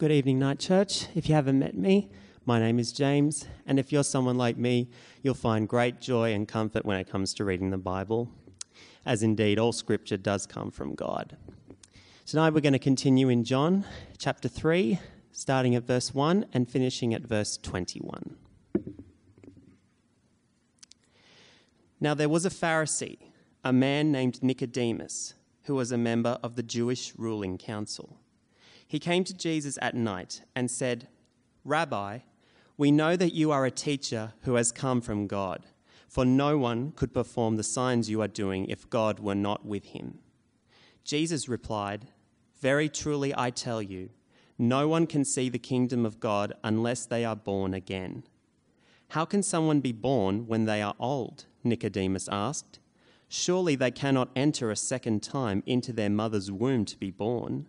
Good evening, Night Church. If you haven't met me, my name is James, and if you're someone like me, you'll find great joy and comfort when it comes to reading the Bible, as indeed all scripture does come from God. Tonight we're going to continue in John chapter 3, starting at verse 1 and finishing at verse 21. Now there was a Pharisee, a man named Nicodemus, who was a member of the Jewish ruling council. He came to Jesus at night and said, Rabbi, we know that you are a teacher who has come from God, for no one could perform the signs you are doing if God were not with him. Jesus replied, Very truly I tell you, no one can see the kingdom of God unless they are born again. How can someone be born when they are old? Nicodemus asked. Surely they cannot enter a second time into their mother's womb to be born.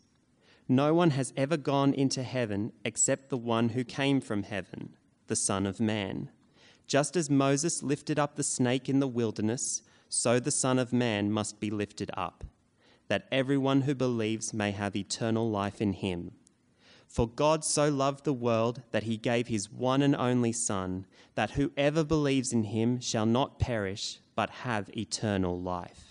No one has ever gone into heaven except the one who came from heaven, the Son of Man. Just as Moses lifted up the snake in the wilderness, so the Son of Man must be lifted up, that everyone who believes may have eternal life in him. For God so loved the world that he gave his one and only Son, that whoever believes in him shall not perish, but have eternal life.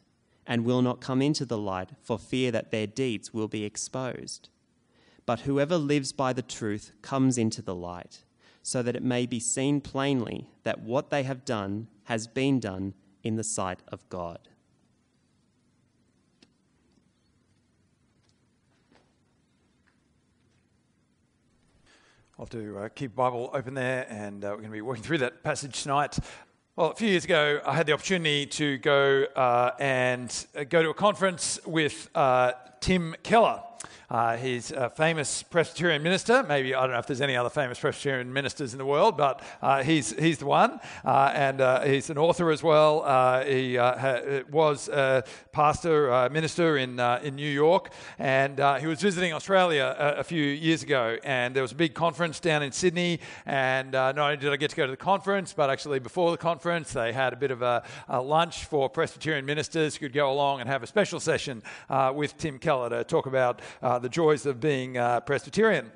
and will not come into the light for fear that their deeds will be exposed. But whoever lives by the truth comes into the light, so that it may be seen plainly that what they have done has been done in the sight of God. I'll do uh, keep Bible open there, and uh, we're going to be working through that passage tonight. Well, a few years ago, I had the opportunity to go uh, and uh, go to a conference with uh, Tim Keller. Uh, he's a famous Presbyterian minister. Maybe, I don't know if there's any other famous Presbyterian ministers in the world, but uh, he's, he's the one. Uh, and uh, he's an author as well. Uh, he uh, ha- was a pastor, minister in, in New York. And he was visiting Australia a, a, few years ago. And there was a big conference down in Sydney. And not only did I get to go to the conference, but actually before the conference, they had a bit of a, a lunch for Presbyterian ministers who could go along and have a special session with Tim Keller to talk about the joys of being uh, Presbyterian.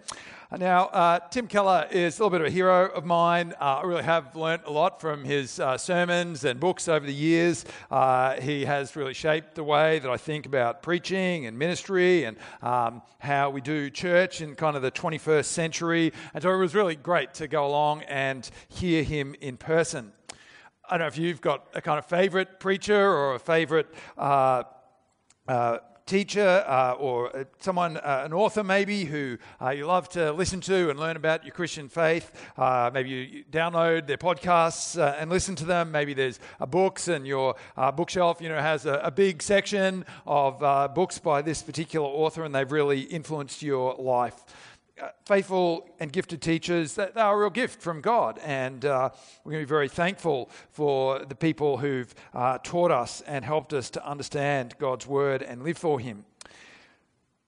Now, uh, Tim Keller is a little bit of a hero of mine. Uh, I really have learnt a lot from his uh, sermons and books over the years. Uh, he has really shaped the way that I think about preaching and ministry and um, how we do church in kind of the 21st century. And so it was really great to go along and hear him in person. I don't know if you've got a kind of favorite preacher or a favorite uh, uh, teacher uh, or uh, someone, uh, an author maybe, who uh, you love to listen to and learn about your Christian faith. Uh, maybe you download their podcasts uh, and listen to them. Maybe there's books and your bookshelf, you know, has a, a big section of books by this particular author and they've really influenced your life. Uh, faithful and gifted teachers, they are a real gift from God. And uh, we're going to be very thankful for the people who've uh, taught us and helped us to understand God's word and live for Him.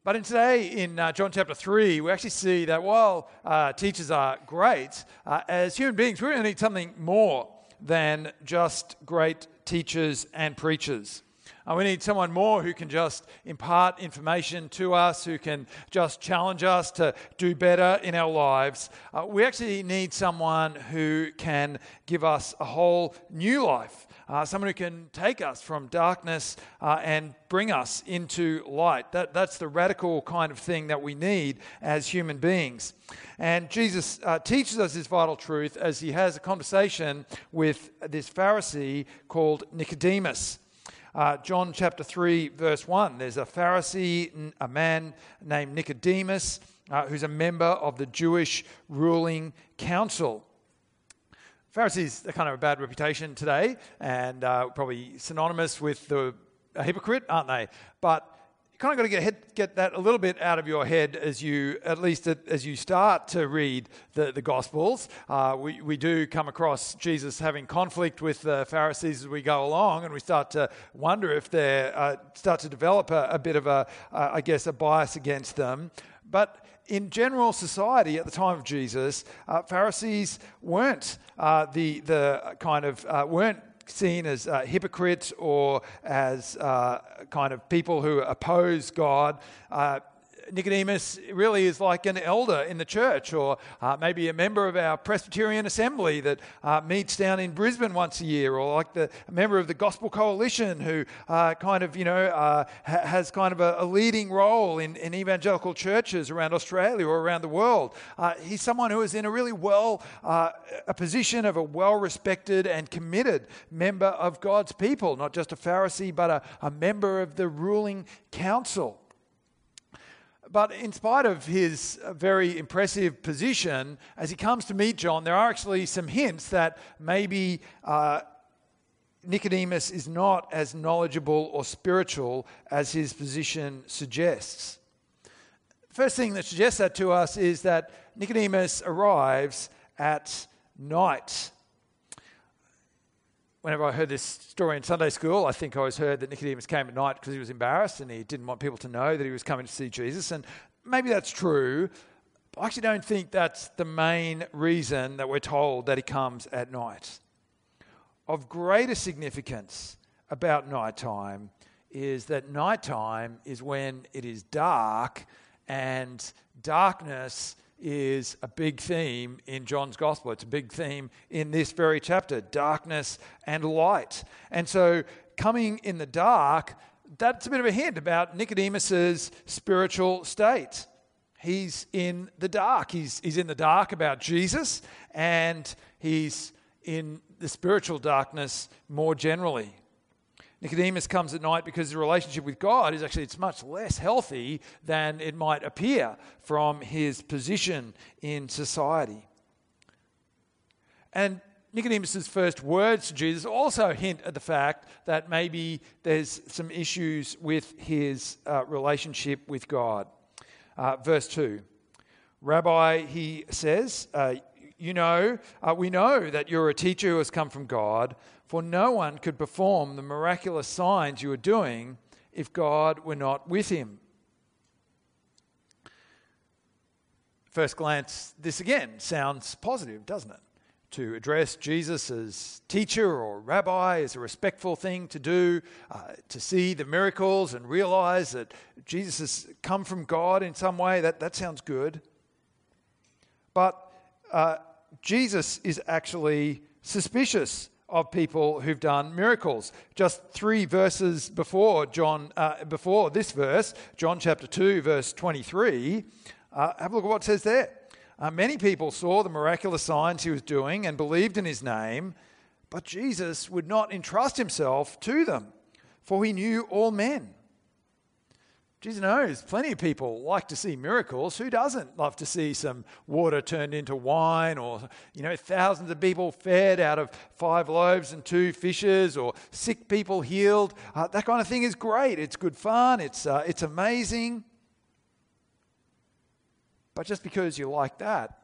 But in today, in uh, John chapter 3, we actually see that while uh, teachers are great, uh, as human beings, we really need something more than just great teachers and preachers. Uh, we need someone more who can just impart information to us, who can just challenge us to do better in our lives. Uh, we actually need someone who can give us a whole new life. Uh, someone who can take us from darkness uh, and bring us into light. That, that's the radical kind of thing that we need as human beings. And Jesus uh, teaches us this vital truth as he has a conversation with this Pharisee called Nicodemus. Uh, John chapter 3, verse 1. There's a Pharisee, a man named Nicodemus, uh, who's a member of the Jewish ruling council. Pharisees are kind of a bad reputation today and uh, probably synonymous with the a hypocrite, aren't they? But kind of got to get, get that a little bit out of your head as you, at least as you start to read the, the Gospels. Uh, we, we do come across Jesus having conflict with the Pharisees as we go along, and we start to wonder if they uh, start to develop a, a bit of a, uh, I guess, a bias against them. But in general society at the time of Jesus, uh, Pharisees weren't uh, the, the kind of, uh, weren't seen as uh, hypocrites or as uh, kind of people who oppose God. Nicodemus really is like an elder in the church, or uh, maybe a member of our Presbyterian assembly that uh, meets down in Brisbane once a year, or like the, member of the Gospel Coalition who uh, kind of, you know, uh, ha- has kind of a, a leading role in, in, evangelical churches around Australia or around the world. Uh, he's someone who is in a really well, uh, a position of a well respected and committed member of God's people, not just a Pharisee, but a, a member of the ruling council. But in spite of his uh, very impressive position, as he comes to meet John, there are actually some hints that maybe uh, Nicodemus is not as knowledgeable or spiritual as his position suggests. First thing that suggests that to us is that Nicodemus arrives at night whenever I heard this story in Sunday school, I think I always heard that Nicodemus came at night because he was embarrassed and he didn't want people to know that he was coming to see Jesus. And maybe that's true. I actually don't think that's the main reason that we're told that he comes at night. Of greater significance about nighttime is that nighttime is when it is dark and darkness is a big theme in John's gospel. It's a big theme in this very chapter darkness and light. And so, coming in the dark, that's a bit of a hint about Nicodemus's spiritual state. He's in the dark. He's, he's in the dark about Jesus, and he's in the spiritual darkness more generally. Nicodemus comes at night because the relationship with God is actually it's much less healthy than it might appear from his position in society. And Nicodemus' first words to Jesus also hint at the fact that maybe there's some issues with his uh, relationship with God. Uh, verse 2 Rabbi, he says, uh, You know, uh, we know that you're a teacher who has come from God for no one could perform the miraculous signs you are doing if God were not with him. First glance, this again sounds positive, doesn't it? To address Jesus as teacher or rabbi is a respectful thing to do, uh, to see the miracles and realize that Jesus has come from God in some way, that, that sounds good. But uh, Jesus is actually suspicious of people who've done miracles. Just three verses before John, uh, before this verse, John chapter two, verse twenty-three. Uh, have a look at what it says there. Uh, many people saw the miraculous signs he was doing and believed in his name, but Jesus would not entrust himself to them, for he knew all men. Jesus knows plenty of people like to see miracles. Who doesn't love to see some water turned into wine or, you know, thousands of people fed out of five loaves and two fishes or sick people healed? Uh, that kind of thing is great. It's good fun. It's, uh, it's amazing. But just because you like that,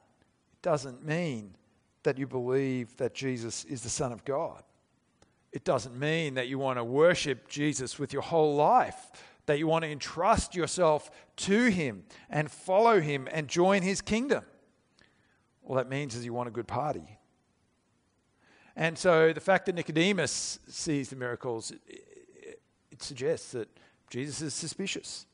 it doesn't mean that you believe that Jesus is the Son of God. It doesn't mean that you want to worship Jesus with your whole life that you want to entrust yourself to Him and follow Him and join His kingdom. All that means is you want a good party. And so the fact that Nicodemus sees the miracles, it, it suggests that Jesus is suspicious.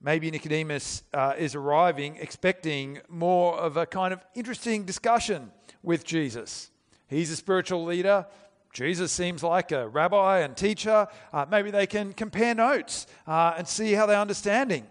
Maybe Nicodemus uh, is arriving expecting more of a kind of interesting discussion with Jesus. He's a spiritual leader. Jesus seems like a rabbi and teacher. Uh, maybe they can compare notes uh, and see how they're understanding.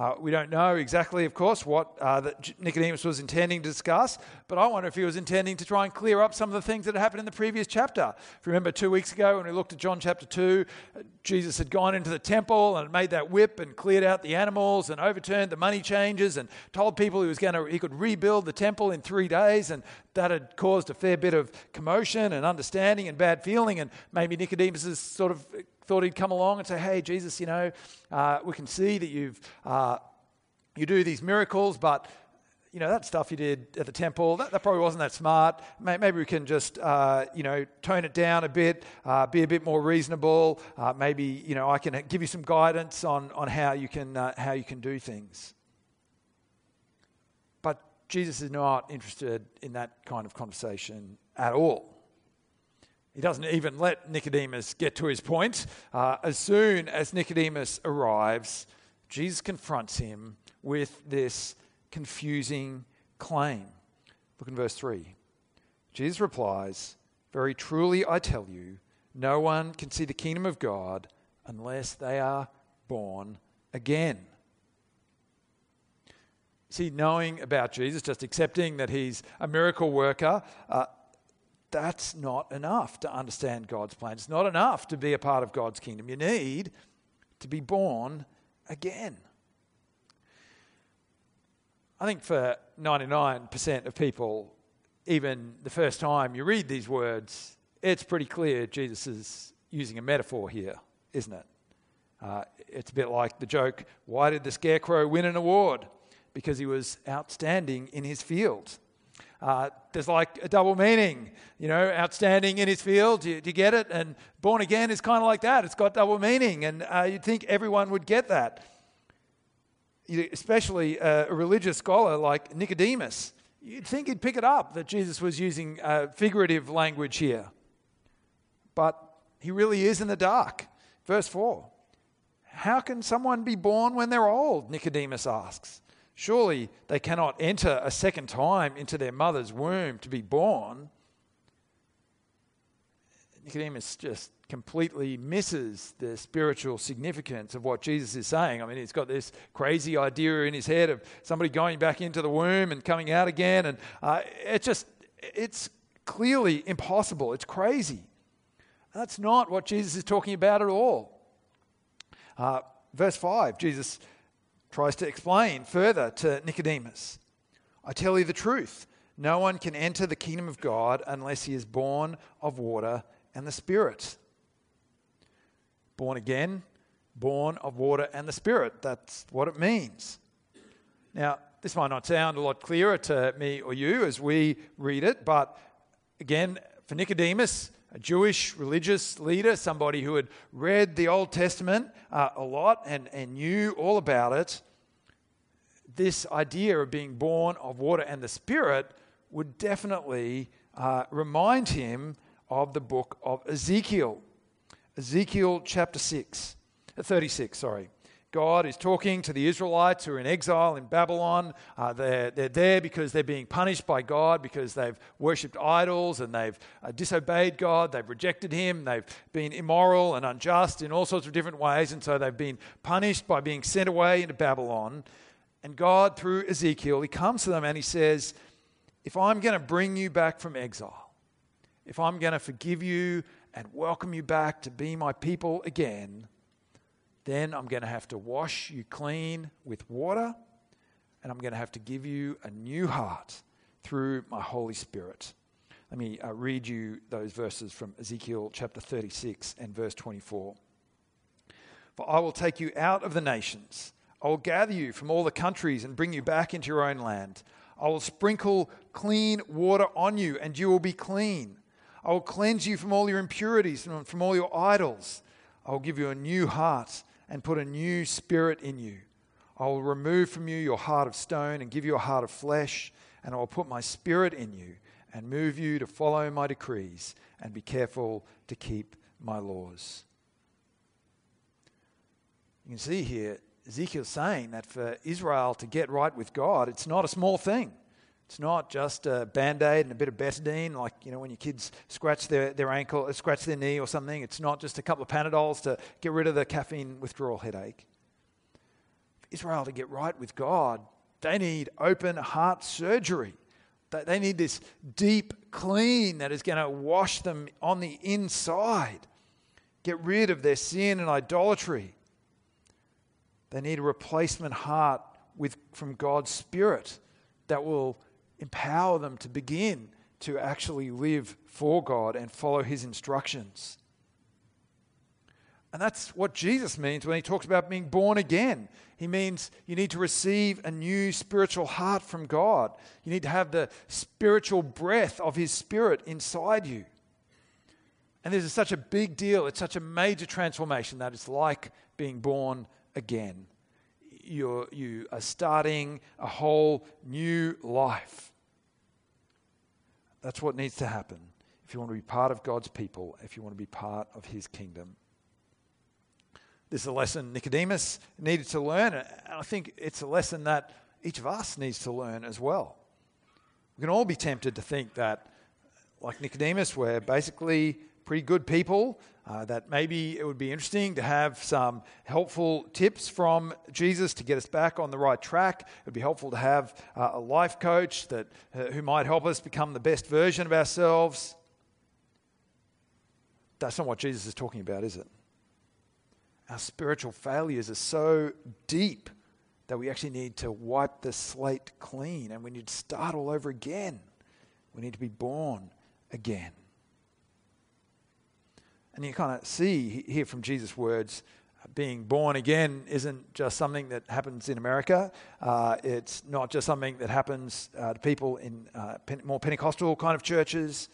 Uh, we don't know exactly, of course, what uh, that Nicodemus was intending to discuss, but I wonder if he was intending to try and clear up some of the things that had happened in the previous chapter. If you remember two weeks ago when we looked at John chapter 2, uh, Jesus had gone into the temple and made that whip and cleared out the animals and overturned the money changers and told people he was going to he could rebuild the temple in three days, and that had caused a fair bit of commotion and understanding and bad feeling, and maybe Nicodemus is sort of thought he'd come along and say, Hey, Jesus, you know, uh, we can see that you've, uh, you do these miracles, but you know, that stuff you did at the temple, that, that probably wasn't that smart. Maybe we can just, uh, you know, tone it down a bit, uh, be a bit more reasonable. Uh, maybe, you know, I can give you some guidance on, on how, you can, uh, how you can do things. But Jesus is not interested in that kind of conversation at all. He doesn't even let Nicodemus get to his point. Uh, as soon as Nicodemus arrives, Jesus confronts him with this confusing claim. Look in verse 3. Jesus replies, Very truly I tell you, no one can see the kingdom of God unless they are born again. See, knowing about Jesus, just accepting that he's a miracle worker, uh, that's not enough to understand God's plan. It's not enough to be a part of God's kingdom. You need to be born again. I think for 99% of people, even the first time you read these words, it's pretty clear Jesus is using a metaphor here, isn't it? Uh, it's a bit like the joke why did the scarecrow win an award? Because he was outstanding in his field. Uh, there's like a double meaning, you know, outstanding in his field. Do you, do you get it? And born again is kind of like that. It's got double meaning, and uh, you'd think everyone would get that. Especially a religious scholar like Nicodemus, you'd think he'd pick it up that Jesus was using uh, figurative language here. But he really is in the dark. Verse 4 How can someone be born when they're old? Nicodemus asks. Surely they cannot enter a second time into their mother's womb to be born. Nicodemus just completely misses the spiritual significance of what Jesus is saying. I mean, he's got this crazy idea in his head of somebody going back into the womb and coming out again, and uh, it's just, it's clearly impossible. It's crazy. That's not what Jesus is talking about at all. Uh, verse 5, Jesus tries to explain further to Nicodemus I tell you the truth. No one can enter the kingdom of God unless he is born of water and the Spirit. Born again, born of water and the Spirit. That's what it means. Now, this might not sound a lot clearer to me or you as we read it, but again, for Nicodemus, a Jewish religious leader, somebody who had read the Old Testament uh, a lot and, and knew all about it, this idea of being born of water and the Spirit would definitely uh, remind him of the book of Ezekiel. Ezekiel chapter 6, uh, 36, sorry. God is talking to the Israelites who are in exile in Babylon. Uh, they're, they're there because they're being punished by God because they've worshipped idols and they've uh, disobeyed God. They've rejected Him. They've been immoral and unjust in all sorts of different ways. And so they've been punished by being sent away into Babylon. And God, through Ezekiel, He comes to them and He says, If I'm going to bring you back from exile, if I'm going to forgive you and welcome you back to be my people again, then I'm going to have to wash you clean with water, and I'm going to have to give you a new heart through my Holy Spirit. Let me uh, read you those verses from Ezekiel chapter 36 and verse 24. For I will take you out of the nations, I will gather you from all the countries and bring you back into your own land. I will sprinkle clean water on you, and you will be clean. I will cleanse you from all your impurities and from all your idols. I will give you a new heart and put a new spirit in you. I will remove from you your heart of stone and give you a heart of flesh, and I will put my spirit in you and move you to follow my decrees and be careful to keep my laws. You can see here Ezekiel saying that for Israel to get right with God, it's not a small thing. It's not just a band aid and a bit of betadine, like you know when your kids scratch their, their ankle, uh, scratch their knee or something. It's not just a couple of Panadols to get rid of the caffeine withdrawal headache. For Israel to get right with God, they need open heart surgery. They need this deep clean that is going to wash them on the inside, get rid of their sin and idolatry. They need a replacement heart with, from God's Spirit that will empower them to begin to actually live for God and follow His instructions. And that's what Jesus means when he talks about being born again. He means you need to receive a new spiritual heart from God. You need to have the spiritual breath of His Spirit inside you. And this is such a big deal. It's such a major transformation that it's like being born again. You're, you are starting a whole new life. That's what needs to happen if you want to be part of God's people, if you want to be part of His kingdom. This is a lesson Nicodemus needed to learn, and I think it's a lesson that each of us needs to learn as well. We can all be tempted to think that, like Nicodemus, we're basically pretty good people, uh, that maybe it would be interesting to have some helpful tips from Jesus to get us back on the right track. It would be helpful to have uh, a life coach that, uh, who might help us become the best version of ourselves. That's not what Jesus is talking about, is it? our spiritual failures are so deep that we actually need to wipe the slate clean and we need to start all over again. We need to be born again. And you kind of see here from Jesus' words, being born again isn't just something that happens in America. Uh, it's not just something that happens uh, to people in uh, more Pentecostal kind of churches.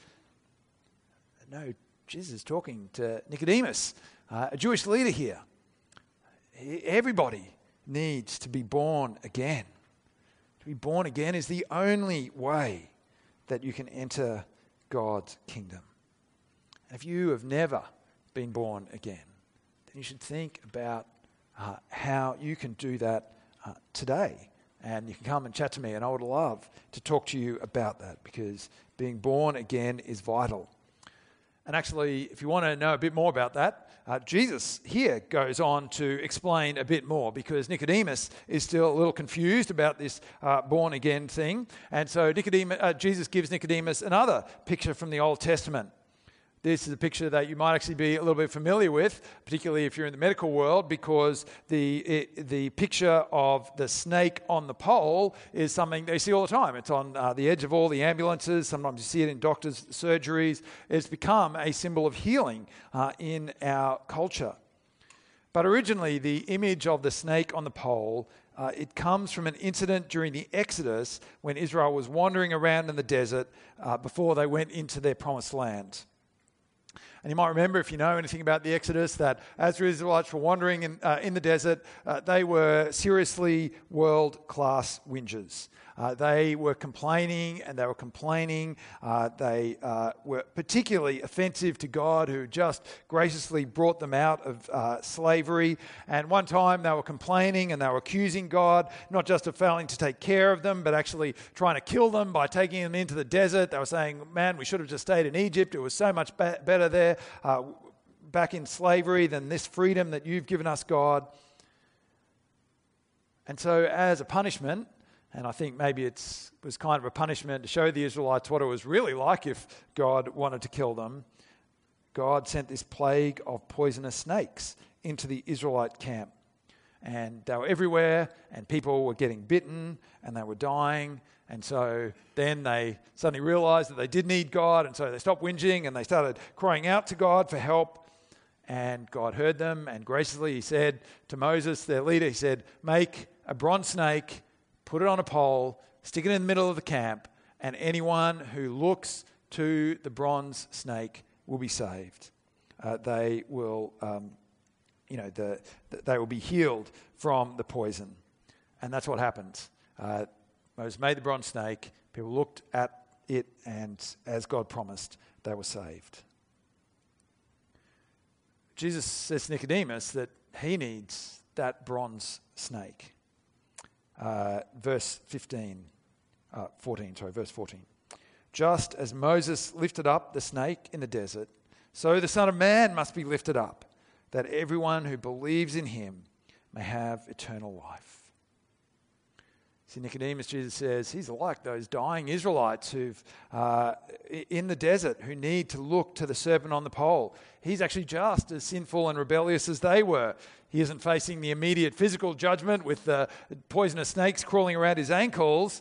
No, Jesus is talking to Nicodemus uh, a Jewish leader here. Everybody needs to be born again. To be born again is the only way that you can enter God's kingdom. If you have never been born again, then you should think about uh, how you can do that uh, today. And you can come and chat to me, and I would love to talk to you about that because being born again is vital. And actually, if you want to know a bit more about that, uh, Jesus here goes on to explain a bit more because Nicodemus is still a little confused about this uh, born again thing. And so Nicodemus, uh, Jesus gives Nicodemus another picture from the Old Testament. This is a picture that you might actually be a little bit familiar with, particularly if you're in the medical world, because the, it, the picture of the snake on the pole is something they see all the time. It's on uh, the edge of all the ambulances. Sometimes you see it in doctors' surgeries. It's become a symbol of healing uh, in our culture. But originally, the image of the snake on the pole uh, it comes from an incident during the Exodus when Israel was wandering around in the desert uh, before they went into their promised land. And you might remember, if you know anything about the Exodus, that as the Israelites were wandering in, uh, in the desert, uh, they were seriously world class whingers. Uh, they were complaining and they were complaining. Uh, they uh, were particularly offensive to God, who just graciously brought them out of uh, slavery. And one time they were complaining and they were accusing God, not just of failing to take care of them, but actually trying to kill them by taking them into the desert. They were saying, Man, we should have just stayed in Egypt. It was so much be- better there. Uh, back in slavery than this freedom that you've given us, God. And so, as a punishment, and I think maybe it was kind of a punishment to show the Israelites what it was really like if God wanted to kill them. God sent this plague of poisonous snakes into the Israelite camp. And they were everywhere, and people were getting bitten, and they were dying. And so then they suddenly realized that they did need God, and so they stopped whinging and they started crying out to God for help. And God heard them, and graciously He said to Moses, their leader, He said, Make a bronze snake put it on a pole, stick it in the middle of the camp, and anyone who looks to the bronze snake will be saved. Uh, they will um, you know, the, the, they will be healed from the poison. And that's what happens. Uh, Moses made the bronze snake. People looked at it, and as God promised, they were saved. Jesus says to Nicodemus that he needs that bronze snake. Uh, verse 15, uh, 14, sorry, verse 14. Just as Moses lifted up the snake in the desert, so the Son of Man must be lifted up, that everyone who believes in him may have eternal life. See, Nicodemus, Jesus says, he's like those dying Israelites who've uh, in the desert who need to look to the serpent on the pole. He's actually just as sinful and rebellious as they were. He isn't facing the immediate physical judgment with the poisonous snakes crawling around his ankles,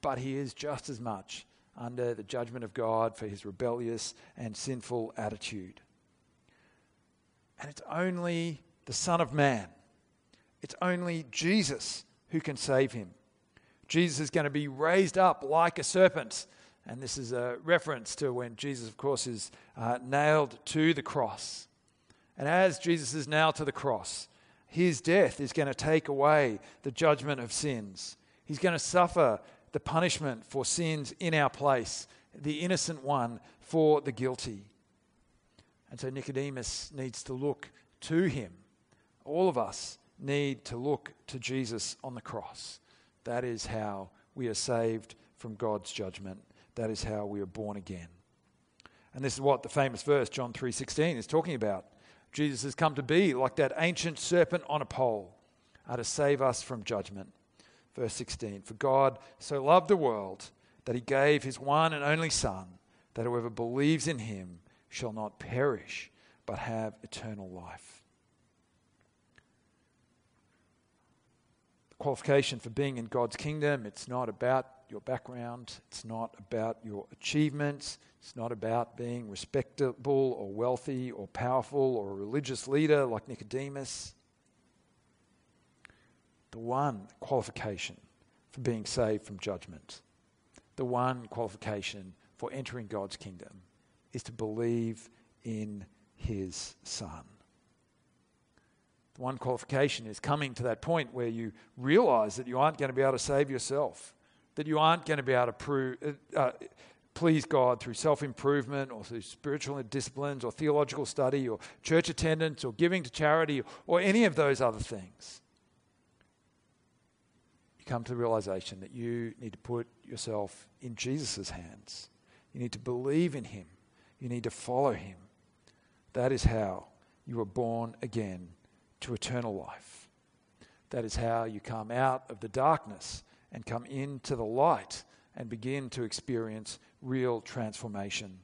but he is just as much under the judgment of God for his rebellious and sinful attitude. And it's only the Son of Man, it's only Jesus who can save him. Jesus is going to be raised up like a serpent. And this is a reference to when Jesus, of course, is uh, nailed to the cross. And as Jesus is nailed to the cross, his death is going to take away the judgment of sins. He's going to suffer the punishment for sins in our place, the innocent one for the guilty. And so Nicodemus needs to look to him. All of us need to look to Jesus on the cross. That is how we are saved from God's judgment. That is how we are born again. And this is what the famous verse John 3:16 is talking about. Jesus has come to be like that ancient serpent on a pole, uh, to save us from judgment. Verse 16 For God so loved the world that he gave his one and only Son, that whoever believes in him shall not perish, but have eternal life. Qualification for being in God's kingdom, it's not about your background, it's not about your achievements, it's not about being respectable or wealthy or powerful or a religious leader like Nicodemus. The one qualification for being saved from judgment, the one qualification for entering God's kingdom is to believe in his Son. One qualification is coming to that point where you realize that you aren't going to be able to save yourself, that you aren't going to be able to prove, uh, please God through self improvement or through spiritual disciplines or theological study or church attendance or giving to charity or any of those other things You come to the realization that you need to put yourself in Jesus' hands. You need to believe in him. You need to follow him. That is how you are born again to eternal life. That is how you come out of the darkness and come into the light and begin to experience real transformation.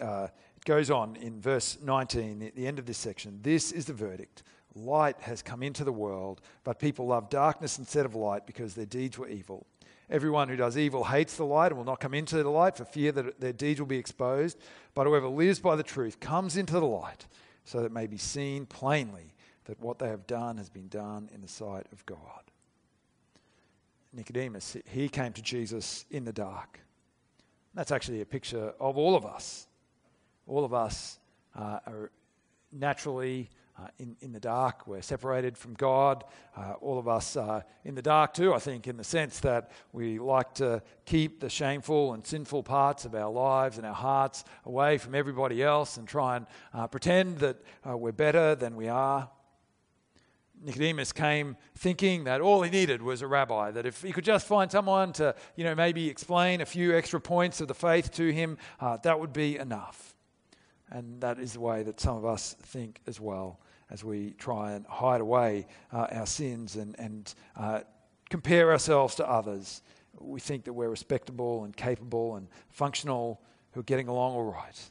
Uh, it goes on in verse 19, at the end of this section. This is the verdict. Light has come into the world, but people love darkness instead of light because their deeds were evil. Everyone who does evil hates the light and will not come into the light for fear that their deeds will be exposed. But whoever lives by the truth comes into the light so that it may be seen plainly that what they have done has been done in the sight of God. Nicodemus, he came to Jesus in the dark. That's actually a picture of all of us. All of us uh, are naturally uh, in, in the dark. We're separated from God. Uh, all of us are in the dark too, I think, in the sense that we like to keep the shameful and sinful parts of our lives and our hearts away from everybody else and try and uh, pretend that uh, we're better than we are. Nicodemus came thinking that all he needed was a rabbi, that if he could just find someone to, you know, maybe explain a few extra points of the faith to him, uh, that would be enough. And that is the way that some of us think as well as we try and hide away uh, our sins and, and uh, compare ourselves to others. We think that we're respectable and capable and functional, who are getting along all right.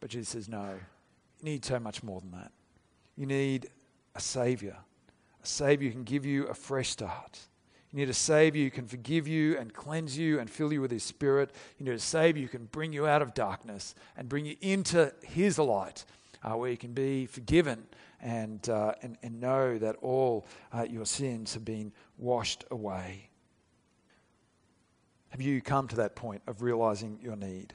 But Jesus says, no, you need so much more than that. You need a Savior, a Savior who can give you a fresh start. You need a Savior who can forgive you and cleanse you and fill you with His Spirit. You need a Savior who can bring you out of darkness and bring you into His light uh, where you can be forgiven and, uh, and, and know that all uh, your sins have been washed away. Have you come to that point of realizing your need?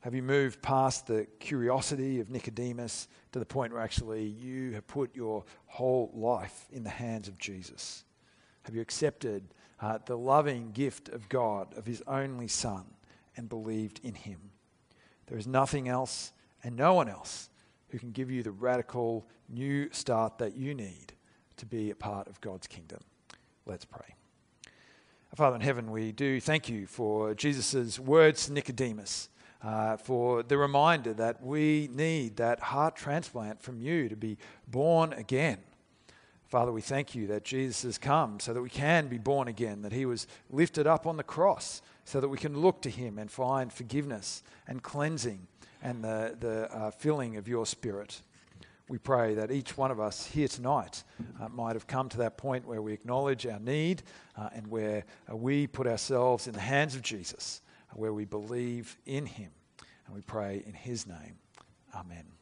Have you moved past the curiosity of Nicodemus to the point where actually you have put your whole life in the hands of Jesus? Have you accepted uh, the loving gift of God, of His only Son, and believed in Him? There is nothing else and no one else who can give you the radical new start that you need to be a part of God's kingdom. Let's pray. Father in heaven, we do thank you for Jesus' words to Nicodemus, uh, for the reminder that we need that heart transplant from you to be born again. Father, we thank you that Jesus has come so that we can be born again, that he was lifted up on the cross so that we can look to him and find forgiveness and cleansing and the, the uh, filling of your spirit we pray that each one of us here tonight uh, might have come to that point where we acknowledge our need uh, and where uh, we put ourselves in the hands of Jesus, where we believe in him. And we pray in his name. Amen.